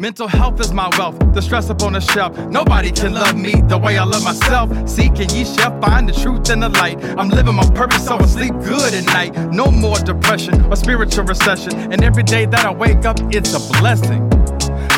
Mental health is my wealth, the stress up on the shelf. Nobody can love me the way I love myself. Seeking ye shall find the truth and the light. I'm living my purpose, so I sleep good at night. No more depression or spiritual recession. And every day that I wake up, it's a blessing.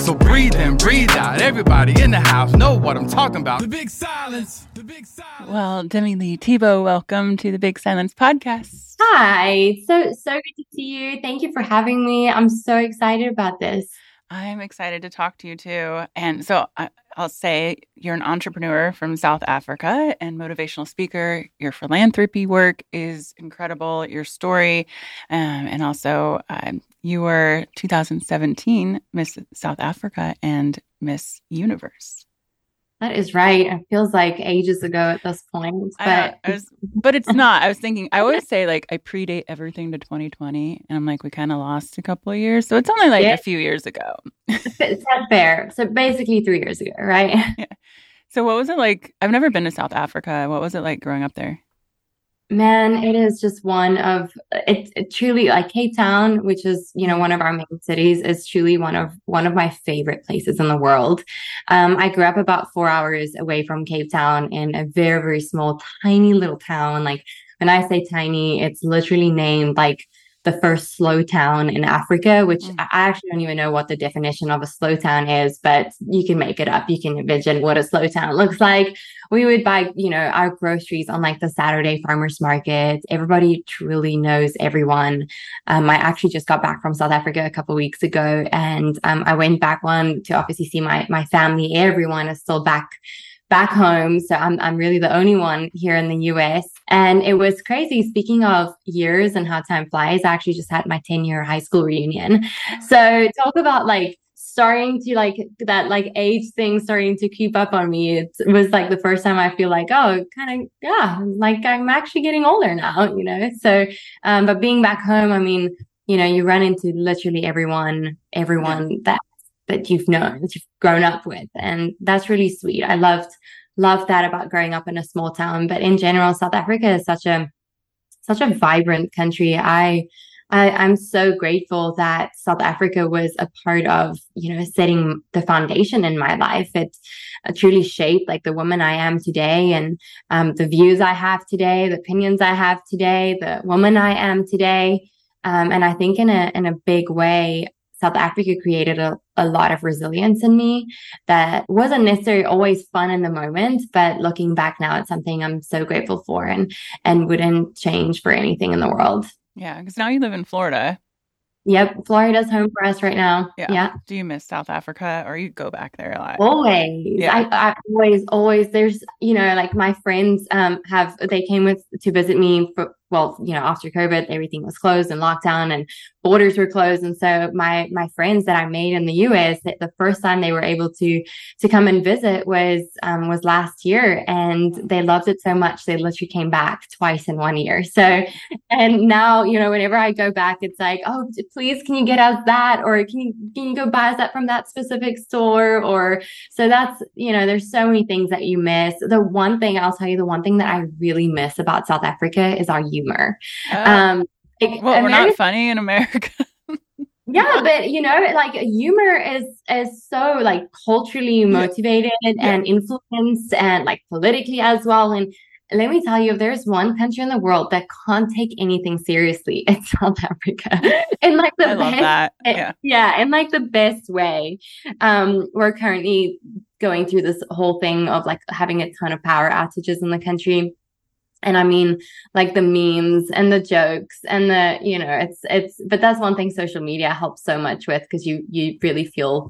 So breathe in, breathe out. Everybody in the house know what I'm talking about. The big silence. The big silence. Well, Demi Lee Tebow, welcome to the Big Silence podcast. Hi. So so good to see you. Thank you for having me. I'm so excited about this. I'm excited to talk to you too. And so I, will say you're an entrepreneur from South Africa and motivational speaker. Your philanthropy work is incredible. Your story, um, and also um, you were 2017 Miss South Africa and Miss Universe. That is right. It feels like ages ago at this point, but was, but it's not. I was thinking. I always say like I predate everything to 2020, and I'm like we kind of lost a couple of years, so it's only like yeah. a few years ago. it's not fair. So basically, three years ago, right? Yeah. So what was it like? I've never been to South Africa. What was it like growing up there? Man, it is just one of it's it truly like Cape Town, which is you know one of our main cities, is truly one of one of my favorite places in the world. Um, I grew up about four hours away from Cape Town in a very very small, tiny little town. Like when I say tiny, it's literally named like the first slow town in Africa, which mm. I actually don't even know what the definition of a slow town is, but you can make it up. You can envision what a slow town looks like. We would buy, you know, our groceries on like the Saturday farmers market. Everybody truly knows everyone. Um, I actually just got back from South Africa a couple weeks ago and um, I went back one to obviously see my, my family. Everyone is still back back home. So I'm, I'm really the only one here in the US. And it was crazy. Speaking of years and how time flies, I actually just had my 10 year high school reunion. So talk about like starting to like that like age thing starting to keep up on me. It was like the first time I feel like, oh, kind of, yeah, like I'm actually getting older now, you know? So, um, but being back home, I mean, you know, you run into literally everyone, everyone that that you've known, that you've grown up with. And that's really sweet. I loved, loved that about growing up in a small town. But in general, South Africa is such a, such a vibrant country. I, I, am so grateful that South Africa was a part of, you know, setting the foundation in my life. It uh, truly shaped like the woman I am today and um, the views I have today, the opinions I have today, the woman I am today. Um, and I think in a in a big way, South Africa created a, a lot of resilience in me that wasn't necessarily always fun in the moment, but looking back now, it's something I'm so grateful for and and wouldn't change for anything in the world. Yeah, because now you live in Florida. Yep, Florida's home for us right now. Yeah. yeah. Do you miss South Africa, or you go back there a lot? Always. Yeah. I, I always, always. There's, you know, like my friends um have they came with to visit me for well, you know, after COVID, everything was closed and lockdown and borders were closed. And so my, my friends that I made in the US, the first time they were able to, to come and visit was, um, was last year and they loved it so much. They literally came back twice in one year. So, and now, you know, whenever I go back, it's like, oh, please, can you get us that? Or can you, can you go buy us that from that specific store? Or so that's, you know, there's so many things that you miss. The one thing I'll tell you, the one thing that I really miss about South Africa is our youth humor. Oh. Um, like, well, we're not funny in America. yeah but you know like humor is is so like culturally motivated yeah. and influenced and like politically as well and let me tell you if there's one country in the world that can't take anything seriously it's south africa in like the I best that. yeah yeah in like the best way um we're currently going through this whole thing of like having a ton of power outages in the country and i mean like the memes and the jokes and the you know it's it's but that's one thing social media helps so much with because you you really feel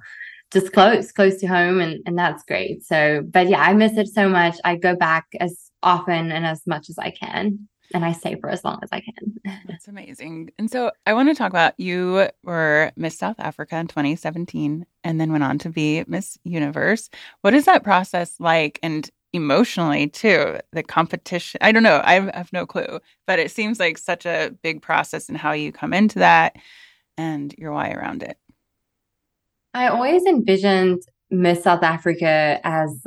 just close close to home and and that's great so but yeah i miss it so much i go back as often and as much as i can and I stay for as long as I can. That's amazing. And so I want to talk about you were Miss South Africa in 2017 and then went on to be Miss Universe. What is that process like? And emotionally too the competition i don't know I have, no clue but it seems like such a big process and how you come into that and your why around it. I always envisioned miss south africa as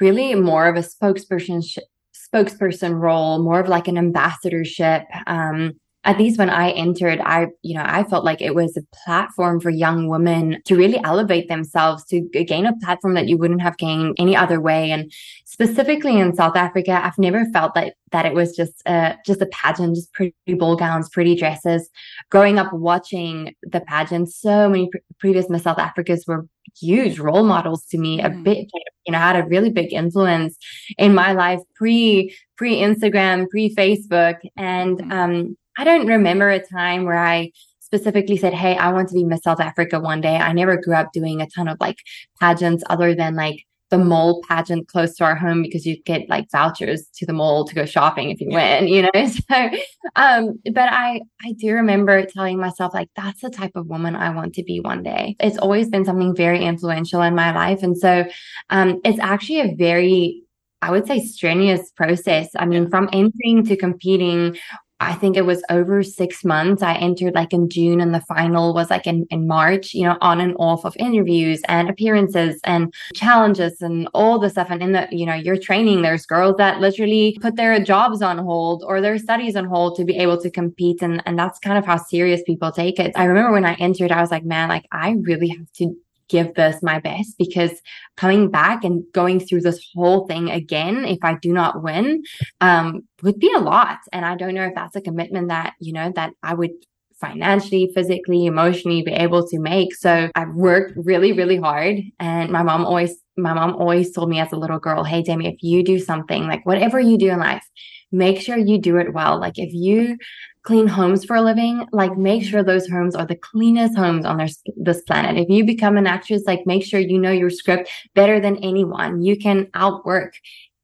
really more of a spokesperson sh- spokesperson role more of like an ambassadorship um, at least when I entered, I, you know, I felt like it was a platform for young women to really elevate themselves, to gain a platform that you wouldn't have gained any other way. And specifically in South Africa, I've never felt that that it was just a just a pageant, just pretty ball gowns, pretty dresses. Growing up watching the pageants, so many pre- previous Miss South Africas were huge role models to me. A bit, you know, had a really big influence in my life pre pre Instagram, pre Facebook, and mm. um I don't remember a time where I specifically said, Hey, I want to be Miss South Africa one day. I never grew up doing a ton of like pageants other than like the mall pageant close to our home because you get like vouchers to the mall to go shopping if you win, you know? So, um, but I, I do remember telling myself like, that's the type of woman I want to be one day. It's always been something very influential in my life. And so, um, it's actually a very I would say strenuous process. I mean, from entering to competing I think it was over six months. I entered like in June and the final was like in, in March, you know, on and off of interviews and appearances and challenges and all the stuff. And in the, you know, your training, there's girls that literally put their jobs on hold or their studies on hold to be able to compete. And, and that's kind of how serious people take it. I remember when I entered, I was like, man, like I really have to give this my best because coming back and going through this whole thing again, if I do not win, um, would be a lot. And I don't know if that's a commitment that, you know, that I would financially, physically, emotionally be able to make. So I've worked really, really hard. And my mom always, my mom always told me as a little girl, Hey, Demi, if you do something like whatever you do in life, make sure you do it well. Like if you clean homes for a living, like make sure those homes are the cleanest homes on this, this planet. If you become an actress, like make sure you know your script better than anyone. You can outwork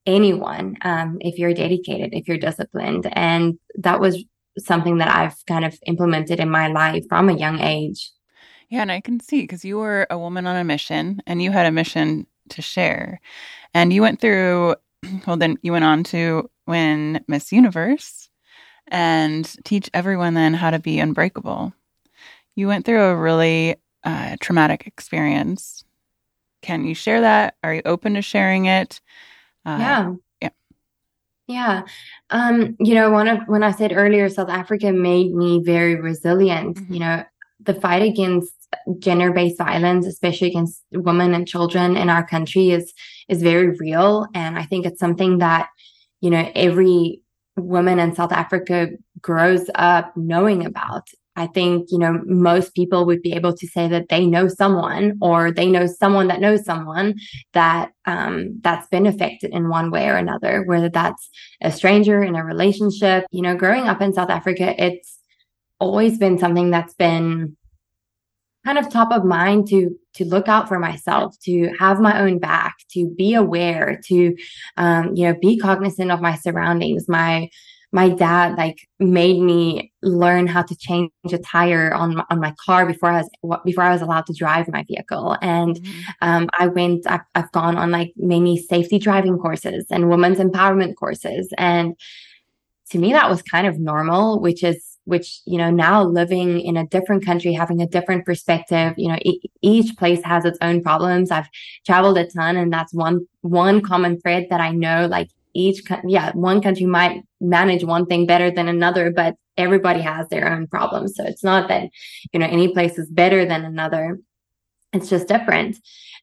anyone um, if you're dedicated, if you're disciplined. And that was something that I've kind of implemented in my life from a young age. Yeah, and I can see because you were a woman on a mission and you had a mission to share. And you went through, well, then you went on to win Miss Universe and teach everyone then how to be unbreakable. You went through a really uh, traumatic experience. Can you share that? Are you open to sharing it? Uh, yeah. Yeah. Yeah. Um, you know, one of when I said earlier, South Africa made me very resilient. Mm-hmm. You know, the fight against gender-based violence, especially against women and children in our country, is is very real. And I think it's something that, you know, every woman in South Africa grows up knowing about. I think, you know, most people would be able to say that they know someone or they know someone that knows someone that um, that's been affected in one way or another, whether that's a stranger in a relationship. You know, growing up in South Africa, it's always been something that's been kind of top of mind to to look out for myself to have my own back to be aware to um, you know be cognizant of my surroundings my my dad like made me learn how to change a tire on my, on my car before I was before I was allowed to drive my vehicle. And mm-hmm. um, I went, I've, I've gone on like many safety driving courses and women's empowerment courses. And to me, that was kind of normal, which is which you know now living in a different country having a different perspective you know e- each place has its own problems i've traveled a ton and that's one one common thread that i know like each, yeah, one country might manage one thing better than another, but everybody has their own problems. So it's not that, you know, any place is better than another. It's just different.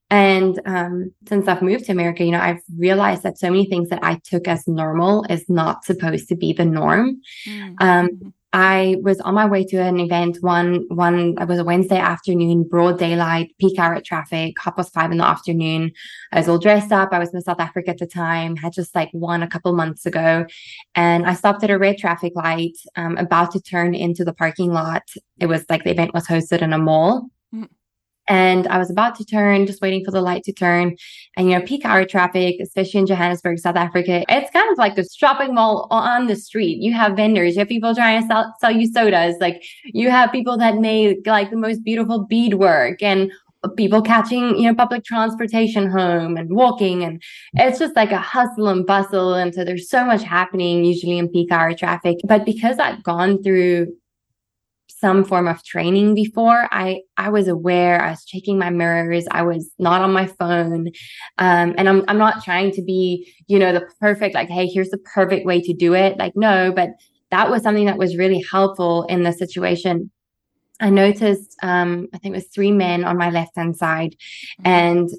And um, since I've moved to America, you know, I've realized that so many things that I took as normal is not supposed to be the norm. Mm-hmm. Um, I was on my way to an event one one it was a Wednesday afternoon, broad daylight, peak hour traffic, half past five in the afternoon. I was all dressed up. I was in South Africa at the time, had just like won a couple months ago. And I stopped at a red traffic light, um, about to turn into the parking lot. It was like the event was hosted in a mall. And I was about to turn, just waiting for the light to turn. And, you know, peak hour traffic, especially in Johannesburg, South Africa, it's kind of like a shopping mall on the street. You have vendors, you have people trying to sell, sell you sodas. Like you have people that make like the most beautiful beadwork and people catching, you know, public transportation home and walking. And it's just like a hustle and bustle. And so there's so much happening usually in peak hour traffic. But because I've gone through some form of training before, I I was aware. I was checking my mirrors. I was not on my phone, um, and I'm I'm not trying to be you know the perfect like hey here's the perfect way to do it like no, but that was something that was really helpful in the situation. I noticed um, I think it was three men on my left hand side, mm-hmm. and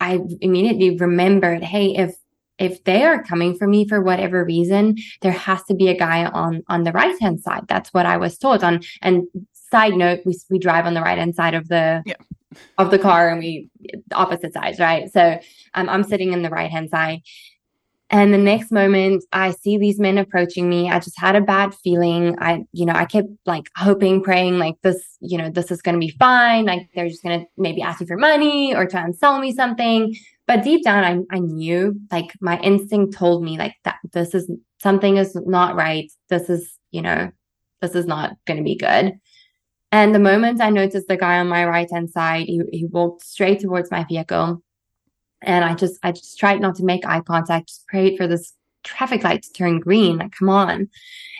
I immediately remembered hey if if they are coming for me for whatever reason, there has to be a guy on on the right hand side. That's what I was told. On and side note, we we drive on the right hand side of the yeah. of the car, and we opposite sides, right? So um, I'm sitting in the right hand side. And the next moment, I see these men approaching me. I just had a bad feeling. I, you know, I kept like hoping, praying, like this, you know, this is going to be fine. Like they're just going to maybe ask me for money or try and sell me something. But deep down, I, I knew like my instinct told me like that this is something is not right. This is, you know, this is not going to be good. And the moment I noticed the guy on my right hand side, he, he walked straight towards my vehicle. And I just, I just tried not to make eye contact, just prayed for this traffic light to turn green. Like, come on.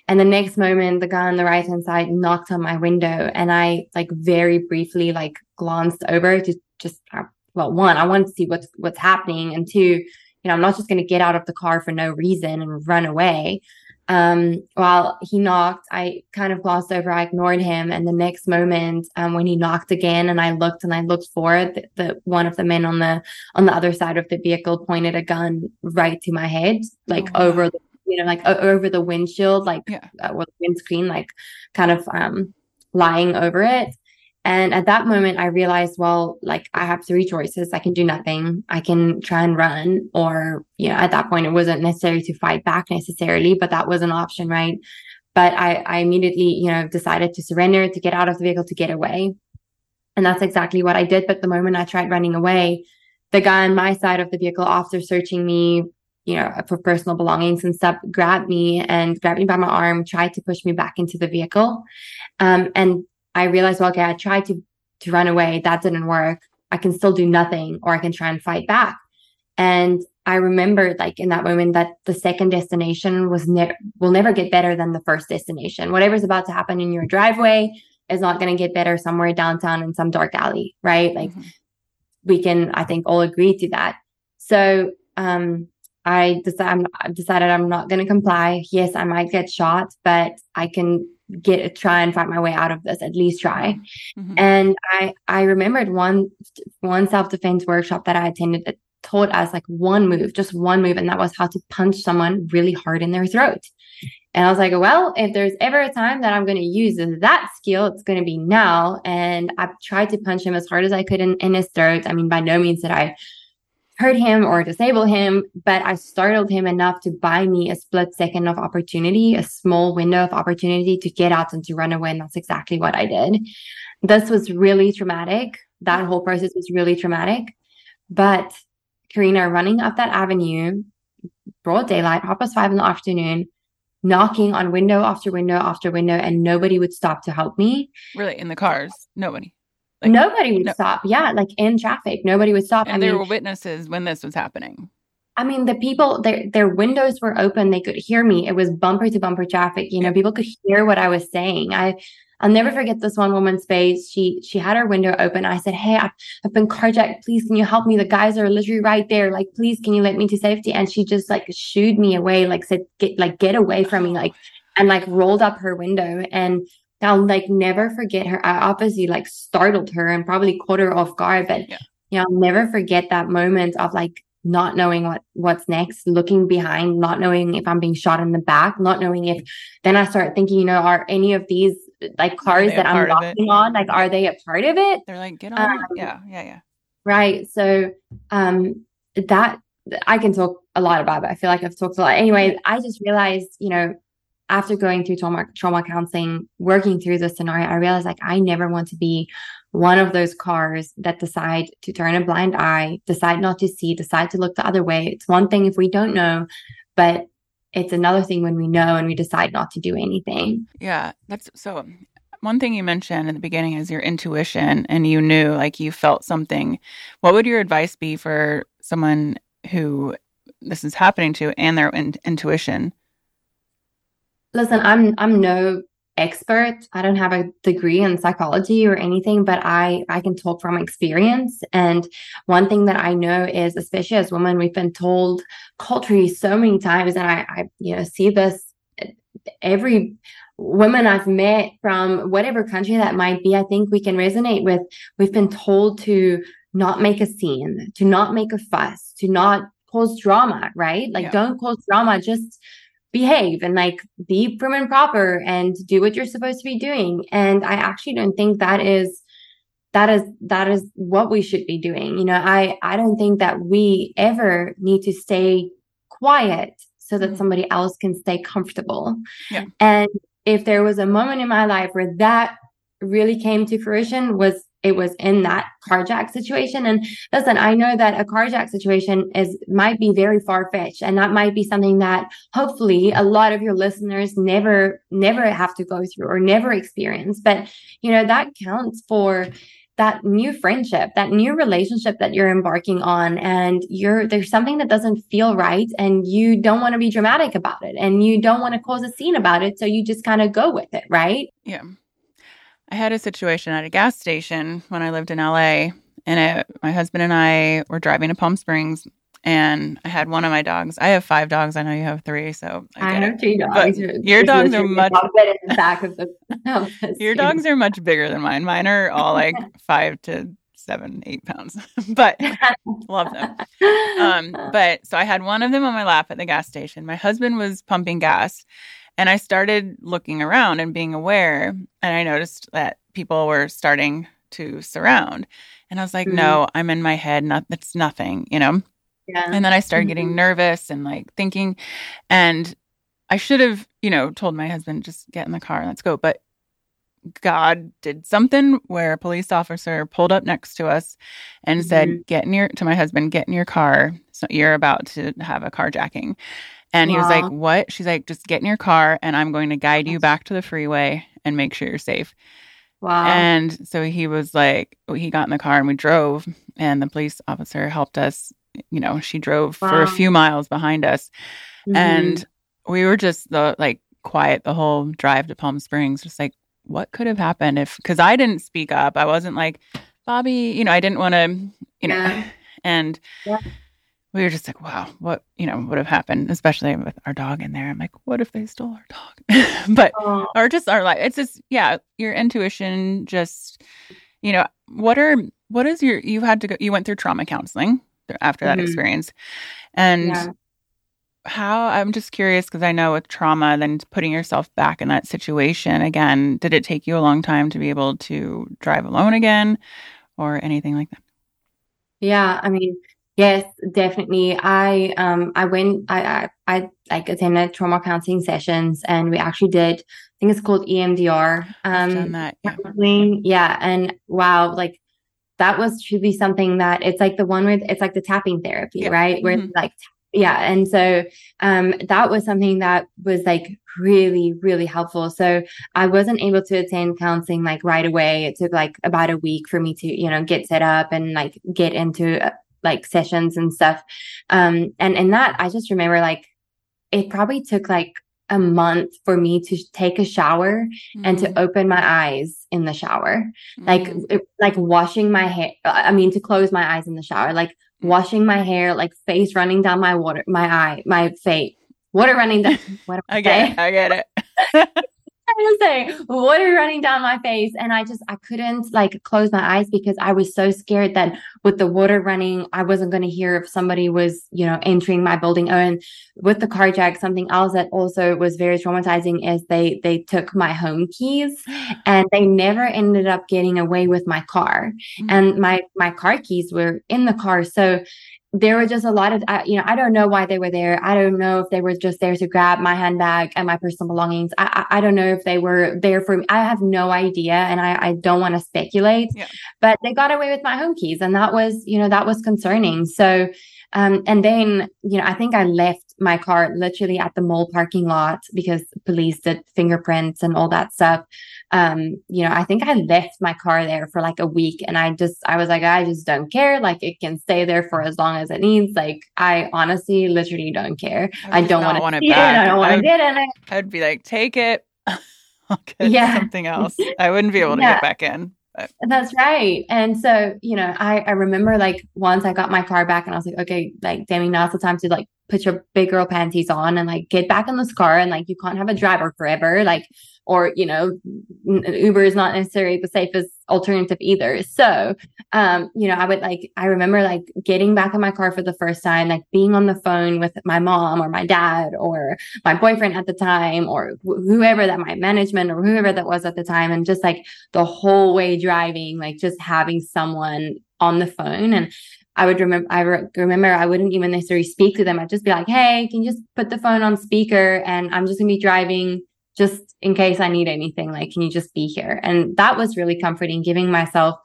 And the next moment, the guy on the right hand side knocked on my window and I like very briefly like glanced over to just uh, well, one, I wanted to see what's what's happening, and two, you know, I'm not just going to get out of the car for no reason and run away. Um, while he knocked, I kind of glossed over, I ignored him, and the next moment, um, when he knocked again, and I looked and I looked forward, the, the one of the men on the on the other side of the vehicle pointed a gun right to my head, like oh, over the you know, like over the windshield, like yeah. uh, or the windscreen, like kind of um lying over it. And at that moment, I realized, well, like I have three choices. I can do nothing. I can try and run, or, you know, at that point, it wasn't necessary to fight back necessarily, but that was an option, right? But I, I immediately, you know, decided to surrender, to get out of the vehicle, to get away. And that's exactly what I did. But the moment I tried running away, the guy on my side of the vehicle, after searching me, you know, for personal belongings and stuff, grabbed me and grabbed me by my arm, tried to push me back into the vehicle. Um, and I realized, well, okay, I tried to to run away. That didn't work. I can still do nothing, or I can try and fight back. And I remembered, like in that moment, that the second destination was never will never get better than the first destination. Whatever's about to happen in your driveway is not going to get better somewhere downtown in some dark alley, right? Like mm-hmm. we can, I think, all agree to that. So um, I decided, I'm, decided I'm not going to comply. Yes, I might get shot, but I can get try and find my way out of this at least try. Mm-hmm. and i i remembered one one self-defense workshop that i attended that taught us like one move just one move and that was how to punch someone really hard in their throat. And i was like well if there's ever a time that i'm going to use that skill it's going to be now. And i tried to punch him as hard as i could in, in his throat. I mean by no means did i hurt him or disable him, but I startled him enough to buy me a split second of opportunity, a small window of opportunity to get out and to run away. And that's exactly what I did. This was really traumatic. That whole process was really traumatic. But Karena, running up that avenue, broad daylight, half past five in the afternoon, knocking on window after window after window, and nobody would stop to help me. Really, in the cars, nobody. Like, nobody would no. stop. Yeah, like in traffic, nobody would stop. And I there mean, were witnesses when this was happening. I mean, the people, their their windows were open. They could hear me. It was bumper to bumper traffic. You know, people could hear what I was saying. I I'll never forget this one woman's face. She she had her window open. I said, "Hey, I've, I've been carjacked. Please, can you help me? The guys are literally right there. Like, please, can you let me to safety?" And she just like shooed me away, like said, "Get like get away from me!" Like, and like rolled up her window. And I'll like never forget her. I obviously like startled her and probably caught her off guard, but yeah. you know, I'll never forget that moment of like not knowing what what's next, looking behind, not knowing if I'm being shot in the back, not knowing if then I start thinking, you know, are any of these like cars that I'm knocking on, like are they a part of it? They're like, get on. Um, yeah, yeah, yeah. Right. So um that I can talk a lot about it. I feel like I've talked a lot. Anyway, I just realized, you know, after going through trauma trauma counseling, working through the scenario, I realized like I never want to be one of those cars that decide to turn a blind eye, decide not to see, decide to look the other way. It's one thing if we don't know, but it's another thing when we know and we decide not to do anything. Yeah, that's so. One thing you mentioned in the beginning is your intuition, and you knew like you felt something. What would your advice be for someone who this is happening to and their in- intuition? Listen, I'm I'm no expert. I don't have a degree in psychology or anything, but I I can talk from experience. And one thing that I know is, especially as women, we've been told culturally so many times, and I, I you know see this every woman I've met from whatever country that might be. I think we can resonate with. We've been told to not make a scene, to not make a fuss, to not cause drama, right? Like yeah. don't cause drama. Just behave and like be prim and proper and do what you're supposed to be doing. And I actually don't think that is that is that is what we should be doing. You know, I I don't think that we ever need to stay quiet so that mm-hmm. somebody else can stay comfortable. Yeah. And if there was a moment in my life where that really came to fruition was it was in that carjack situation. And listen, I know that a carjack situation is might be very far fetched, and that might be something that hopefully a lot of your listeners never never have to go through or never experience. But you know that counts for that new friendship, that new relationship that you're embarking on and you're there's something that doesn't feel right and you don't want to be dramatic about it and you don't want to cause a scene about it so you just kind of go with it, right? Yeah. I had a situation at a gas station when I lived in LA, and it, my husband and I were driving to Palm Springs, and I had one of my dogs. I have five dogs. I know you have three, so I, I have two dogs. your dogs are much. your dogs are much bigger than mine. Mine are all like five to seven, eight pounds, but love them. Um, but so I had one of them on my lap at the gas station. My husband was pumping gas and I started looking around and being aware, and I noticed that people were starting to surround. And I was like, mm-hmm. no, I'm in my head. Not, it's nothing, you know? Yeah. And then I started mm-hmm. getting nervous and like thinking, and I should have, you know, told my husband, just get in the car and let's go. But God did something where a police officer pulled up next to us and mm-hmm. said, Get in your, to my husband, get in your car. So you're about to have a carjacking. And wow. he was like, What? She's like, Just get in your car and I'm going to guide you back to the freeway and make sure you're safe. Wow. And so he was like, he got in the car and we drove, and the police officer helped us. You know, she drove wow. for a few miles behind us. Mm-hmm. And we were just the like quiet the whole drive to Palm Springs, just like, what could have happened if, because I didn't speak up. I wasn't like, Bobby, you know, I didn't want to, you know, yeah. and. Yeah we were just like, wow, what you know would have happened, especially with our dog in there. I'm like, what if they stole our dog? but oh. or just our life. It's just yeah, your intuition. Just you know, what are what is your you had to go? You went through trauma counseling after that mm-hmm. experience, and yeah. how I'm just curious because I know with trauma, then putting yourself back in that situation again, did it take you a long time to be able to drive alone again, or anything like that? Yeah, I mean Yes, definitely. I um I went I I, I like attended trauma counseling sessions and we actually did I think it's called EMDR. Um that, yeah. yeah. And wow, like that was truly something that it's like the one with it's like the tapping therapy, yeah. right? Where mm-hmm. like yeah. And so um that was something that was like really, really helpful. So I wasn't able to attend counseling like right away. It took like about a week for me to, you know, get set up and like get into like sessions and stuff. Um, and and that I just remember like it probably took like a month for me to take a shower mm. and to mm. open my eyes in the shower. Mm. Like it, like washing my hair I mean to close my eyes in the shower, like mm. washing my hair, like face running down my water my eye, my face. Water running down. What I get it. I get it. I say water running down my face. And I just, I couldn't like close my eyes because I was so scared that with the water running, I wasn't going to hear if somebody was, you know, entering my building. Oh, and with the carjack, something else that also was very traumatizing is they, they took my home keys and they never ended up getting away with my car. Mm-hmm. And my, my car keys were in the car. So there were just a lot of, uh, you know, I don't know why they were there. I don't know if they were just there to grab my handbag and my personal belongings. I, I, I don't know if they were there for me. I have no idea. And I, I don't want to speculate, yeah. but they got away with my home keys. And that was, you know, that was concerning. So, um, and then, you know, I think I left my car literally at the mall parking lot because police did fingerprints and all that stuff. Um, you know, I think I left my car there for like a week and I just, I was like, I just don't care. Like it can stay there for as long as it needs. Like I honestly literally don't care. I, I don't want to it back. It. I don't want to get in it. I'd be like, take it. I'll get yeah. something else. I wouldn't be able to yeah. get back in. That's right. And so, you know, I, I remember like once I got my car back and I was like, okay, like, Demi, now's the time to like put your big girl panties on and like get back in this car and like you can't have a driver forever. Like, or, you know, Uber is not necessarily the safest alternative either. So, um, you know, I would like, I remember like getting back in my car for the first time, like being on the phone with my mom or my dad or my boyfriend at the time or wh- whoever that my management or whoever that was at the time. And just like the whole way driving, like just having someone on the phone. And I would remember, I re- remember I wouldn't even necessarily speak to them. I'd just be like, Hey, can you just put the phone on speaker? And I'm just gonna be driving just in case I need anything. Like, can you just be here? And that was really comforting, giving myself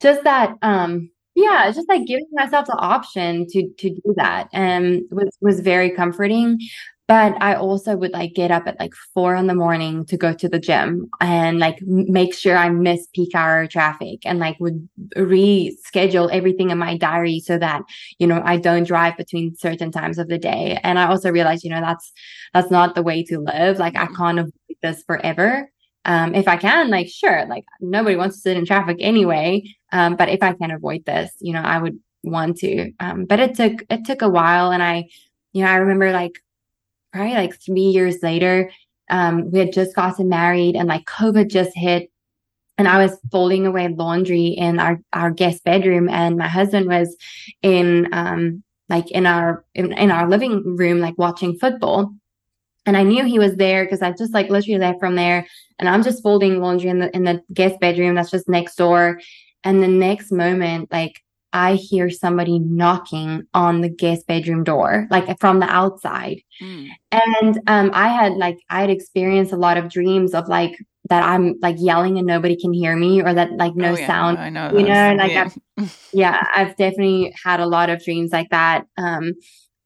just that, um, yeah, just like giving myself the option to to do that and was was very comforting. But I also would like get up at like four in the morning to go to the gym and like make sure I miss peak hour traffic and like would reschedule everything in my diary so that, you know, I don't drive between certain times of the day. And I also realized, you know, that's, that's not the way to live. Like I can't avoid this forever. Um, if I can, like, sure, like nobody wants to sit in traffic anyway. Um, but if I can avoid this, you know, I would want to. Um, but it took, it took a while. And I, you know, I remember like probably like three years later, um, we had just gotten married and like COVID just hit. And I was folding away laundry in our, our guest bedroom and my husband was in, um, like in our, in, in our living room, like watching football. And I knew he was there because I just like literally left from there and I'm just folding laundry in the, in the guest bedroom that's just next door. And the next moment, like I hear somebody knocking on the guest bedroom door, like from the outside. Mm. And um, I had like I had experienced a lot of dreams of like that I'm like yelling and nobody can hear me, or that like no oh, yeah. sound. I know, you know, like yeah. I've, yeah, I've definitely had a lot of dreams like that. Um,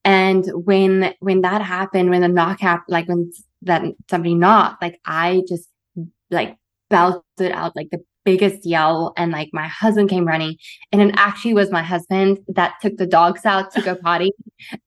and when when that happened, when the knock happened, like when that somebody knocked, like I just like belted out like the biggest yell and like my husband came running and it actually was my husband that took the dogs out to go potty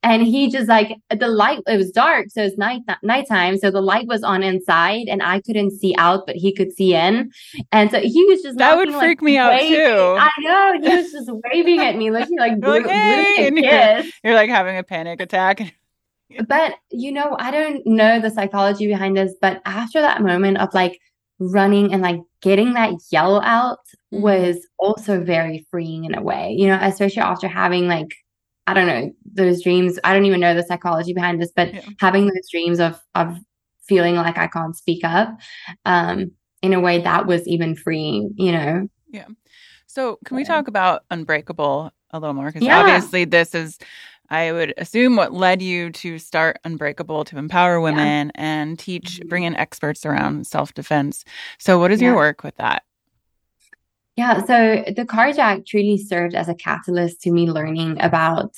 and he just like the light it was dark so it's night nighttime so the light was on inside and I couldn't see out but he could see in and so he was just that would freak like, me out waving. too I know he was just waving at me looking like, blue, like hey! blue you're, you're like having a panic attack but you know I don't know the psychology behind this but after that moment of like running and like getting that yell out mm-hmm. was also very freeing in a way, you know, especially after having like, I don't know, those dreams. I don't even know the psychology behind this, but yeah. having those dreams of, of feeling like I can't speak up, um, in a way that was even freeing, you know? Yeah. So can we talk about Unbreakable a little more? Because yeah. obviously this is I would assume what led you to start Unbreakable to empower women yeah. and teach, bring in experts around self defense. So, what is yeah. your work with that? Yeah, so the carjack truly served as a catalyst to me learning about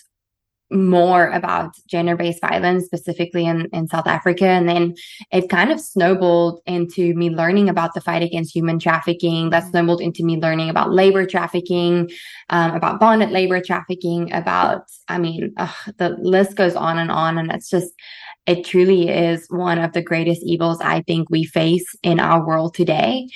more about gender based violence, specifically in, in South Africa. And then it kind of snowballed into me learning about the fight against human trafficking. That snowballed into me learning about labor trafficking, um, about bonded labor trafficking, about, I mean, ugh, the list goes on and on. And it's just, it truly is one of the greatest evils I think we face in our world today.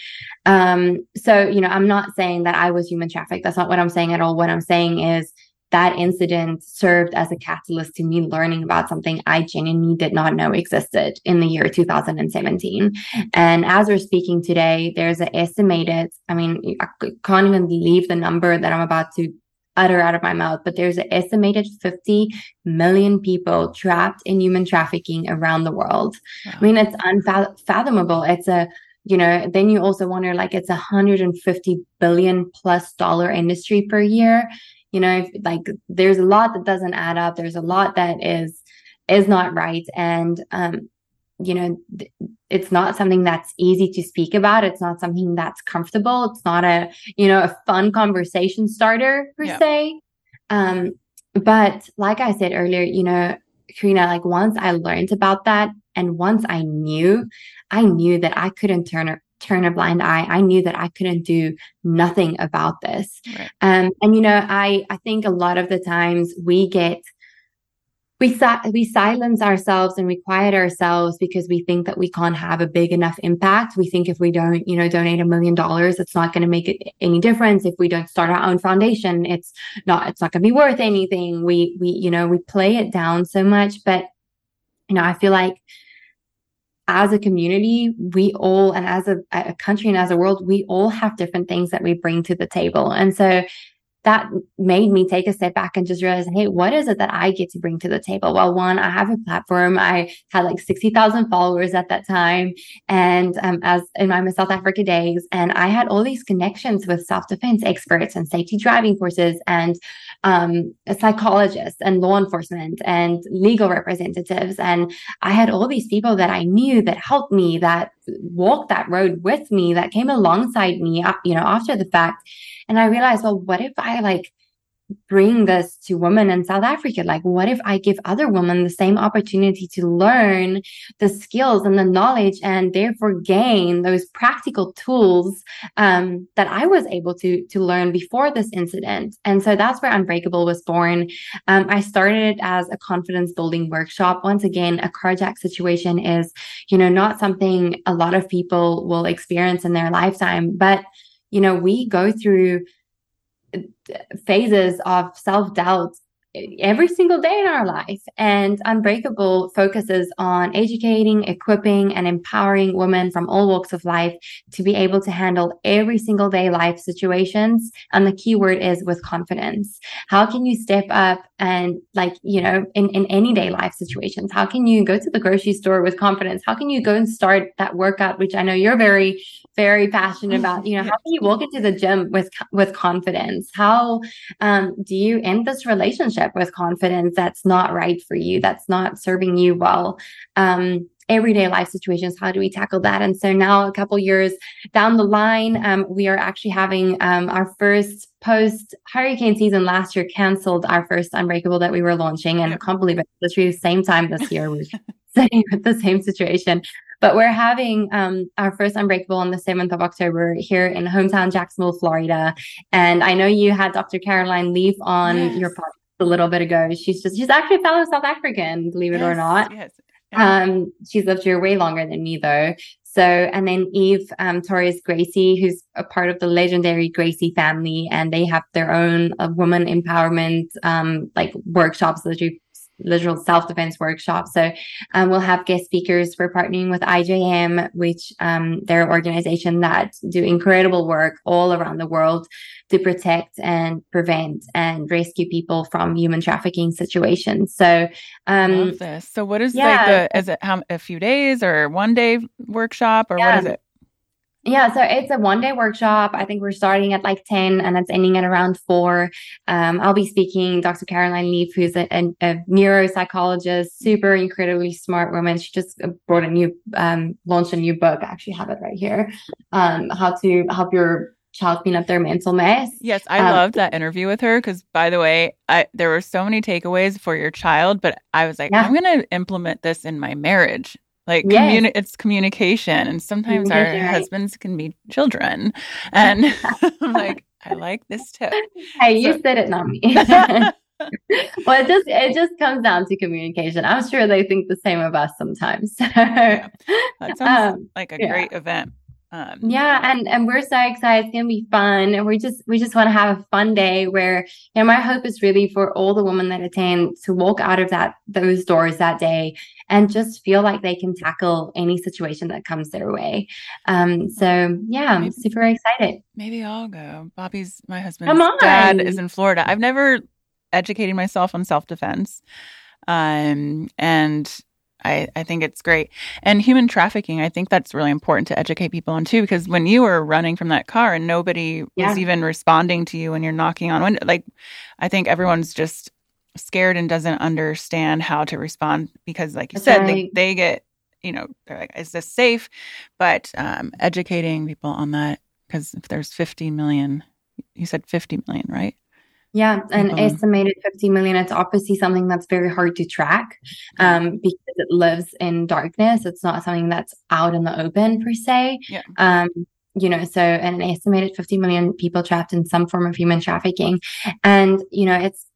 Um, so, you know, I'm not saying that I was human trafficked. That's not what I'm saying at all. What I'm saying is that incident served as a catalyst to me learning about something I genuinely did not know existed in the year 2017. And as we're speaking today, there's an estimated, I mean, I can't even believe the number that I'm about to utter out of my mouth, but there's an estimated 50 million people trapped in human trafficking around the world. Wow. I mean, it's unfathomable. It's a you know, then you also wonder like it's a 150 billion plus dollar industry per year you know if, like there's a lot that doesn't add up. There's a lot that is is not right. And um you know th- it's not something that's easy to speak about. It's not something that's comfortable. It's not a you know a fun conversation starter per yeah. se. Um but like i said earlier you know karena like once i learned about that and once i knew i knew that i couldn't turn turn a blind eye. I knew that I couldn't do nothing about this. Right. Um, and you know, I I think a lot of the times we get we si- we silence ourselves and we quiet ourselves because we think that we can't have a big enough impact. We think if we don't, you know, donate a million dollars, it's not going to make it any difference. If we don't start our own foundation, it's not it's not going to be worth anything. We we you know we play it down so much, but you know, I feel like as a community, we all, and as a, a, country and as a world, we all have different things that we bring to the table. And so that made me take a step back and just realize, hey, what is it that I get to bring to the table? Well, one, I have a platform. I had like 60,000 followers at that time. And um, as in my South Africa days, and I had all these connections with self defense experts and safety driving courses and um, psychologists and law enforcement and legal representatives. And I had all these people that I knew that helped me, that walked that road with me, that came alongside me, uh, you know, after the fact. And I realized, well, what if I like bring this to women in South Africa? Like, what if I give other women the same opportunity to learn the skills and the knowledge and therefore gain those practical tools um, that I was able to, to learn before this incident? And so that's where Unbreakable was born. Um, I started it as a confidence building workshop. Once again, a carjack situation is, you know, not something a lot of people will experience in their lifetime, but you know, we go through phases of self doubt every single day in our life. And Unbreakable focuses on educating, equipping, and empowering women from all walks of life to be able to handle every single day life situations. And the key word is with confidence. How can you step up and like, you know, in, in any day life situations? How can you go to the grocery store with confidence? How can you go and start that workout, which I know you're very very passionate about you know how can you walk into the gym with with confidence how um, do you end this relationship with confidence that's not right for you that's not serving you well um, everyday life situations how do we tackle that and so now a couple years down the line um, we are actually having um, our first post hurricane season last year canceled our first unbreakable that we were launching and i can't believe it literally the same time this year we're sitting with the same situation but we're having um, our first Unbreakable on the 7th of October here in hometown Jacksonville, Florida. And I know you had Dr. Caroline Leaf on yes. your podcast a little bit ago. She's just, she's actually a fellow South African, believe it yes, or not. Yes. Yeah. Um, she's lived here way longer than me though. So, and then Eve um, Torres Gracie, who's a part of the legendary Gracie family, and they have their own uh, woman empowerment um, like workshops that you literal self-defense workshop. So um, we'll have guest speakers. We're partnering with IJM, which um, they're an organization that do incredible work all around the world to protect and prevent and rescue people from human trafficking situations. So, um. So what is yeah. like the, is it how, a few days or one day workshop or yeah. what is it? Yeah, so it's a one day workshop. I think we're starting at like 10 and it's ending at around four. Um, I'll be speaking Dr. Caroline Leaf, who's a, a, a, neuropsychologist, super incredibly smart woman. She just brought a new, um, launched a new book. I actually have it right here. Um, how to help your child clean up their mental mess. Yes, I um, loved that interview with her because, by the way, I there were so many takeaways for your child, but I was like, yeah. I'm going to implement this in my marriage. Like yes. communi- it's communication, and sometimes our right. husbands can be children. And I'm like, I like this tip. Hey, so, you said it, not me. well, it just it just comes down to communication. I'm sure they think the same of us sometimes. yeah. That sounds um, like a yeah. great event. Um, yeah, and and we're so excited. It's gonna be fun, and we just we just want to have a fun day. Where you know, my hope is really for all the women that attend to walk out of that those doors that day and just feel like they can tackle any situation that comes their way. Um, so yeah, I'm super excited. Maybe I'll go. Bobby's my husband's dad is in Florida. I've never educated myself on self defense, um, and I, I think it's great. And human trafficking, I think that's really important to educate people on too, because when you were running from that car and nobody yeah. was even responding to you when you're knocking on window, like I think everyone's just scared and doesn't understand how to respond because, like you that's said, right. they, they get, you know, they're like, is this safe? But um, educating people on that, because if there's 50 million, you said 50 million, right? Yeah, an um, estimated 50 million. It's obviously something that's very hard to track um, because it lives in darkness. It's not something that's out in the open per se. Yeah. Um, you know, so an estimated 50 million people trapped in some form of human trafficking. And, you know, it's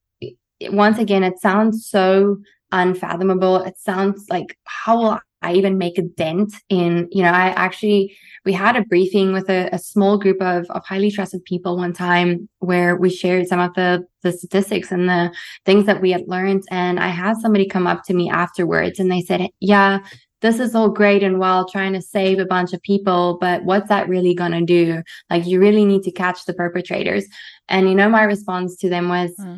once again, it sounds so unfathomable. It sounds like, how will I even make a dent in, you know, I actually, we had a briefing with a, a, small group of, of highly trusted people one time where we shared some of the, the statistics and the things that we had learned. And I had somebody come up to me afterwards and they said, yeah, this is all great and well trying to save a bunch of people, but what's that really going to do? Like, you really need to catch the perpetrators. And, you know, my response to them was, hmm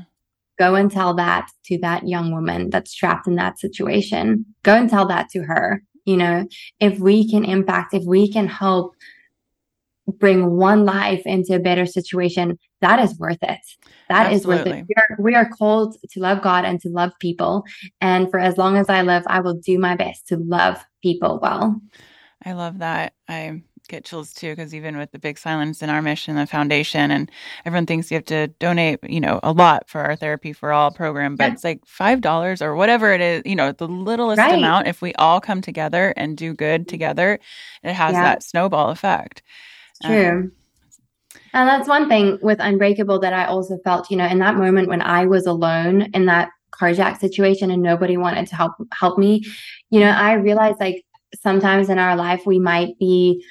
Go and tell that to that young woman that's trapped in that situation. Go and tell that to her. You know, if we can impact, if we can help bring one life into a better situation, that is worth it. That Absolutely. is worth it. We are, we are called to love God and to love people. And for as long as I live, I will do my best to love people well. I love that. I get chills too because even with the big silence in our mission the foundation and everyone thinks you have to donate you know a lot for our therapy for all program but yeah. it's like five dollars or whatever it is you know the littlest right. amount if we all come together and do good together it has yeah. that snowball effect true um, and that's one thing with unbreakable that i also felt you know in that moment when i was alone in that carjack situation and nobody wanted to help help me you know i realized like sometimes in our life we might be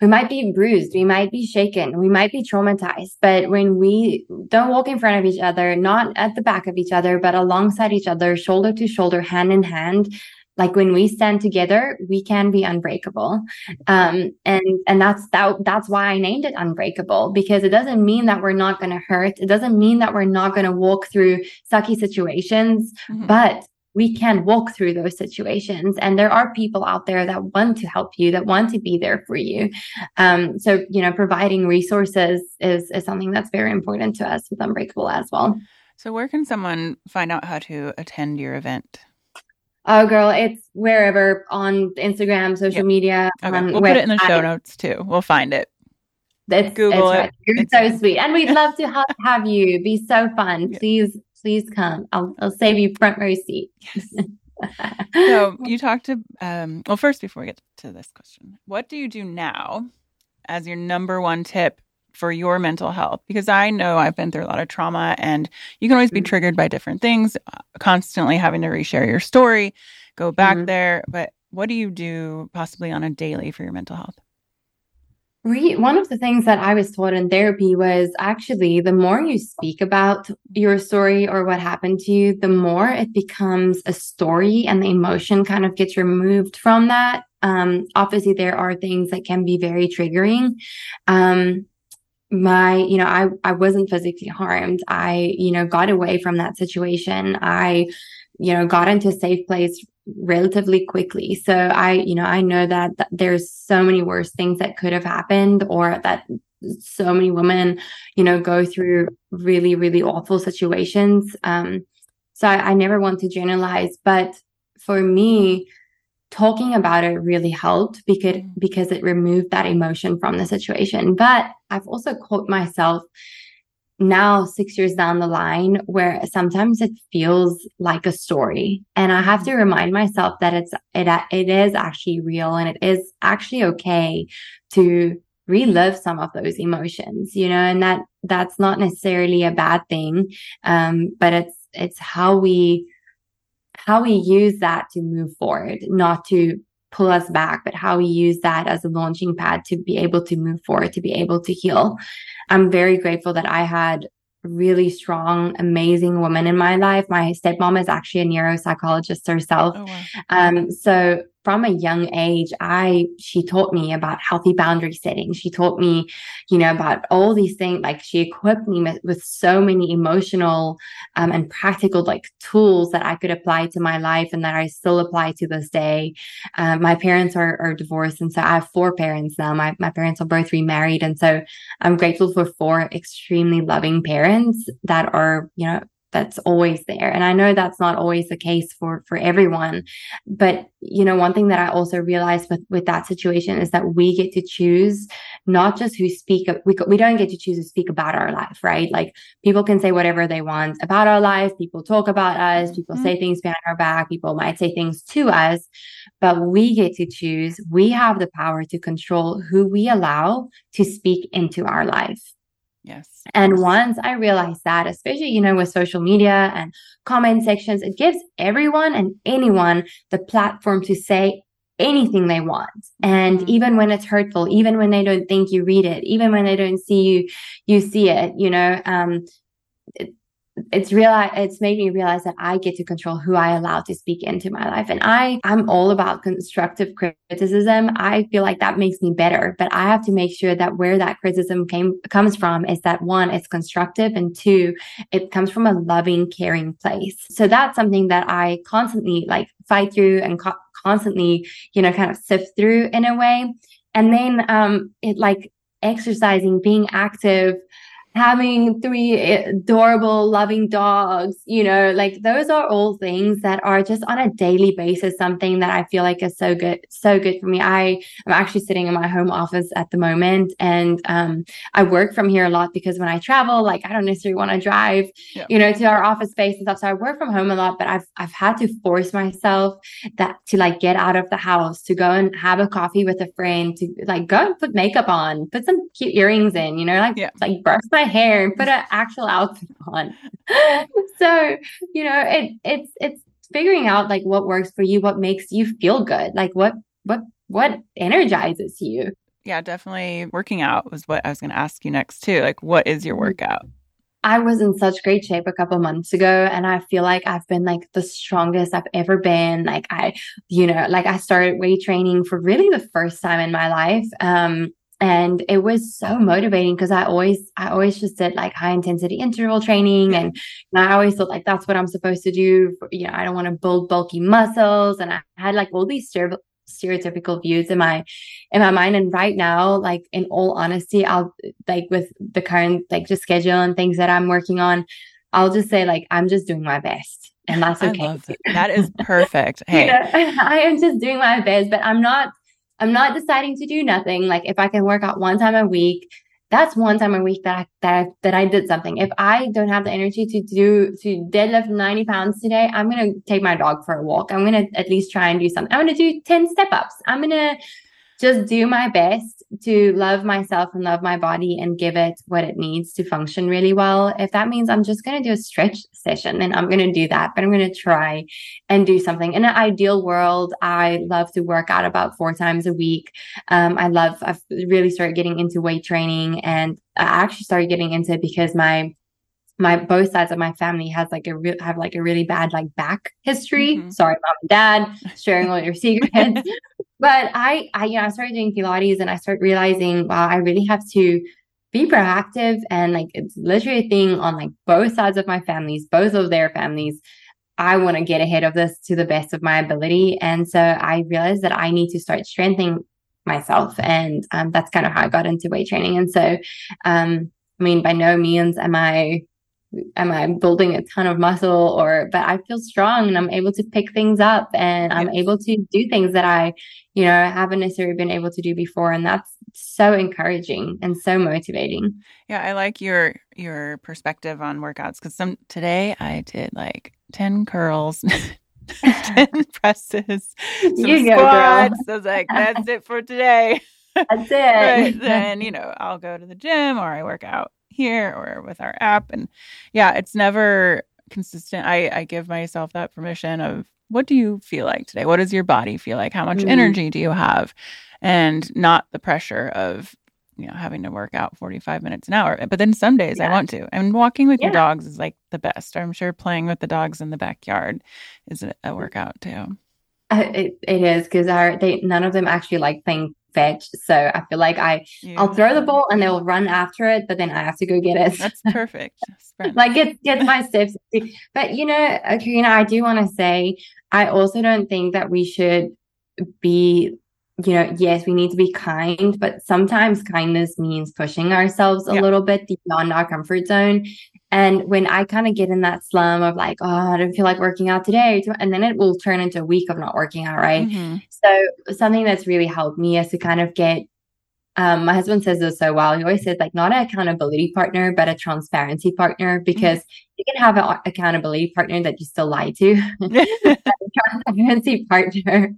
we might be bruised, we might be shaken, we might be traumatized. But when we don't walk in front of each other, not at the back of each other, but alongside each other, shoulder to shoulder, hand in hand, like when we stand together, we can be unbreakable. Um, and and that's that that's why I named it unbreakable because it doesn't mean that we're not going to hurt. It doesn't mean that we're not going to walk through sucky situations, mm-hmm. but we can walk through those situations and there are people out there that want to help you that want to be there for you um, so you know providing resources is is something that's very important to us with unbreakable as well so where can someone find out how to attend your event oh girl it's wherever on instagram social yep. media okay. we'll put it in the show notes too we'll find it it's, Google it's it. Right. You're it's so sweet. And we'd love to have, have you. Be so fun. Please please come. I'll, I'll save you front row seat. Yes. so you talked to, um, well, first, before we get to this question, what do you do now as your number one tip for your mental health? Because I know I've been through a lot of trauma and you can always be mm-hmm. triggered by different things, uh, constantly having to reshare your story, go back mm-hmm. there. But what do you do possibly on a daily for your mental health? One of the things that I was taught in therapy was actually the more you speak about your story or what happened to you, the more it becomes a story and the emotion kind of gets removed from that. Um, obviously, there are things that can be very triggering. Um, my you know i i wasn't physically harmed i you know got away from that situation i you know got into a safe place relatively quickly. So I, you know, I know that, that there's so many worse things that could have happened or that so many women, you know, go through really, really awful situations. Um, so I, I never want to generalize, but for me, talking about it really helped because because it removed that emotion from the situation. But I've also caught myself now six years down the line where sometimes it feels like a story. And i have to remind myself that it's it, it is actually real and it is actually okay to relive some of those emotions you know and that that's not necessarily a bad thing. Um but it's it's how we how we use that to move forward, not to pull us back, but how we use that as a launching pad to be able to move forward, to be able to heal. I'm very grateful that I had really strong, amazing woman in my life. My stepmom is actually a neuropsychologist herself. Oh, wow. Um, so from a young age, I, she taught me about healthy boundary setting. She taught me, you know, about all these things. Like she equipped me with, with so many emotional, um, and practical like tools that I could apply to my life and that I still apply to this day. Um, my parents are, are divorced. And so I have four parents now. My, my parents are both remarried. And so I'm grateful for four extremely loving parents that are, you know, that's always there. And i know that's not always the case for for everyone but you know one thing that i also realized with with that situation is that we get to choose not just who speak we, we don't get to choose to speak about our life right? Like people can say whatever they want about our life. People talk about us. People mm-hmm. say things behind our back. People might say things to us but we get to choose. We have the power to control who we allow to speak into our life Yes. And once I realized that, especially, you know, with social media and comment sections, it gives everyone and anyone the platform to say anything they want. And mm-hmm. even when it's hurtful, even when they don't think you read it, even when they don't see you, you see it, you know, um, it's real it's made me realize that I get to control who I allow to speak into my life. And I I'm all about constructive criticism. I feel like that makes me better, but I have to make sure that where that criticism came comes from is that one, it's constructive and two, it comes from a loving, caring place. So that's something that I constantly like fight through and co- constantly, you know, kind of sift through in a way. And then um it like exercising, being active, having three adorable, loving dogs, you know, like those are all things that are just on a daily basis, something that I feel like is so good, so good for me. I am actually sitting in my home office at the moment and um, I work from here a lot because when I travel, like I don't necessarily want to drive, yeah. you know, to our office space and stuff. So I work from home a lot, but I've, I've had to force myself that to like get out of the house, to go and have a coffee with a friend, to like go and put makeup on, put some cute earrings in, you know, like, yeah. like brush my my hair and put an actual outfit on. so, you know, it it's it's figuring out like what works for you, what makes you feel good, like what what what energizes you. Yeah, definitely working out was what I was going to ask you next too. Like what is your mm-hmm. workout? I was in such great shape a couple months ago and I feel like I've been like the strongest I've ever been. Like I, you know, like I started weight training for really the first time in my life. Um, and it was so motivating because i always i always just did like high intensity interval training. And, and i always thought like that's what i'm supposed to do for, you know i don't want to build bulky muscles. And i had like all these stereotypical views in my in my mind. And right now like in all honesty i'll like with the current like just schedule and things that i'm working on i'll just say like i'm just doing my best. And that's okay. that. that is perfect. Hey. You know, i am just doing my best but i'm not I'm not deciding to do nothing. Like if I can work out one time a week, that's one time a week that I, that I, that I did something. If I don't have the energy to do to deadlift 90 pounds today, I'm gonna take my dog for a walk. I'm gonna at least try and do something. I'm gonna do 10 step ups. I'm gonna just do my best to love myself and love my body and give it what it needs to function really well. If that means I'm just going to do a stretch session, then I'm going to do that, but I'm going to try and do something. In an ideal world, I love to work out about four times a week. Um, I love, I've really started getting into weight training and I actually started getting into it because my my both sides of my family has like a real have like a really bad like back history. Mm-hmm. Sorry, mom and dad, sharing all your secrets. But I, I, you know, I started doing Pilates and I started realizing, wow, I really have to be proactive and like it's literally a thing on like both sides of my families, both of their families. I want to get ahead of this to the best of my ability. And so I realized that I need to start strengthening myself. And um, that's kind of how I got into weight training. And so, um, I mean, by no means am I am I building a ton of muscle or but I feel strong and I'm able to pick things up and I'm able to do things that I, you know, haven't necessarily been able to do before. And that's so encouraging and so motivating. Yeah, I like your your perspective on workouts because some today I did like 10 curls. 10 presses, some you squats. Go, I was like, that's it for today. That's it. Then, you know, I'll go to the gym or I work out here or with our app. And yeah, it's never consistent. I, I give myself that permission of what do you feel like today? What does your body feel like? How much mm-hmm. energy do you have? And not the pressure of, you know, having to work out 45 minutes an hour. But then some days yeah. I want to. And walking with yeah. your dogs is like the best. I'm sure playing with the dogs in the backyard is a, a workout too. It, it is because our they none of them actually like playing fetch. So I feel like I yeah. I'll throw the ball and they'll run after it, but then I have to go get it. That's perfect. like get get my steps. But you know, Karena, I do want to say I also don't think that we should be you know, yes, we need to be kind, but sometimes kindness means pushing ourselves a yeah. little bit beyond our comfort zone. And when I kind of get in that slum of like, oh, I don't feel like working out today, and then it will turn into a week of not working out, right? Mm-hmm. So something that's really helped me is to kind of get um, my husband says this so well. He always says like not an accountability partner, but a transparency partner because mm-hmm. you can have an accountability partner that you still lie to. transparency partner,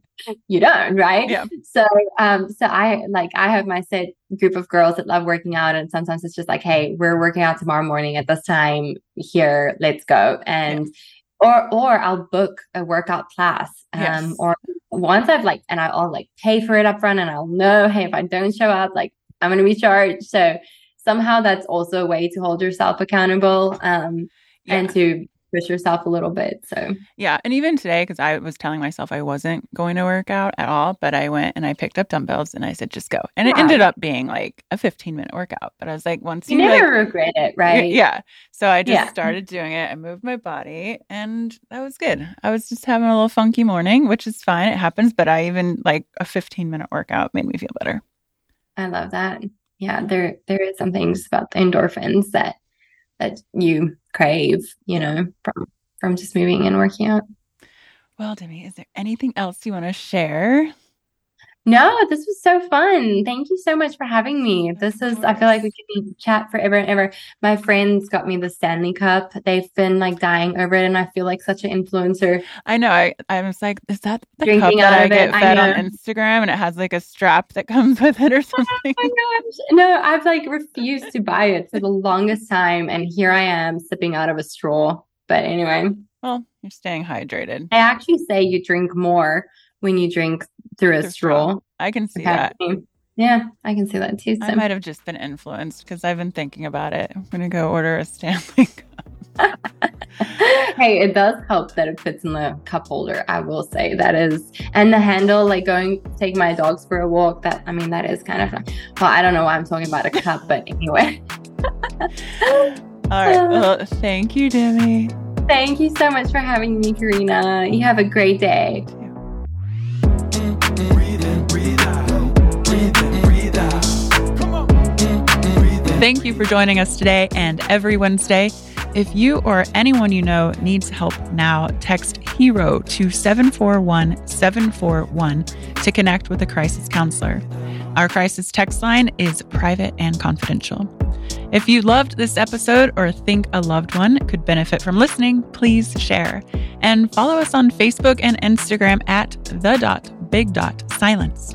you don't, right? Yeah. So, um, so I like I have my set group of girls that love working out, and sometimes it's just like, hey, we're working out tomorrow morning at this time. Here, let's go. And yeah or or I'll book a workout class. Um, yes. or once I've like and I'll like pay for it up front and I'll know, hey, if I don't show up, like I'm gonna be charged. So somehow that's also a way to hold yourself accountable um yeah. and to push yourself a little bit. So, yeah. And even today, because I was telling myself I wasn't going to work out at all, but I went and I picked up dumbbells and I said, just go. And yeah. it ended up being like a 15 minute workout. But I was like, once you, you never like, regret it, right? Yeah. So I just yeah. started doing it. I moved my body and that was good. I was just having a little funky morning, which is fine. It happens. But I even like a 15 minute workout made me feel better. I love that. Yeah. There, there is some things about the endorphins that that you crave, you know, from from just moving and working out. Well, Demi, is there anything else you want to share? No, this was so fun. Thank you so much for having me. This is, I feel like we could chat forever and ever. My friends got me the Stanley Cup. They've been like dying over it, and I feel like such an influencer. I know. I, I was like, is that the Drinking cup that I get fed I on Instagram and it has like a strap that comes with it or oh something? oh something? Oh no, I've like refused to buy it for the longest time. And here I am sipping out of a straw. But anyway. Well, you're staying hydrated. I actually say you drink more when you drink through a straw. I can see that. Yeah, I can see that too. So. I might have just been influenced because I've been thinking about it. I'm gonna go order a Stanley cup. hey, it does help that it fits in the cup holder. I will say that is, and the handle, like going take my dogs for a walk. That I mean, that is kind of. Well, I don't know why I'm talking about a cup, but anyway. All right. Well, thank you, Demi. Thank you so much for having me, Karena. You have a great day. Thank you for joining us today and every Wednesday. If you or anyone you know needs help now, text HERO to 741 741 to connect with a crisis counselor. Our crisis text line is private and confidential. If you loved this episode or think a loved one could benefit from listening, please share. And follow us on Facebook and Instagram at the dot big dot silence.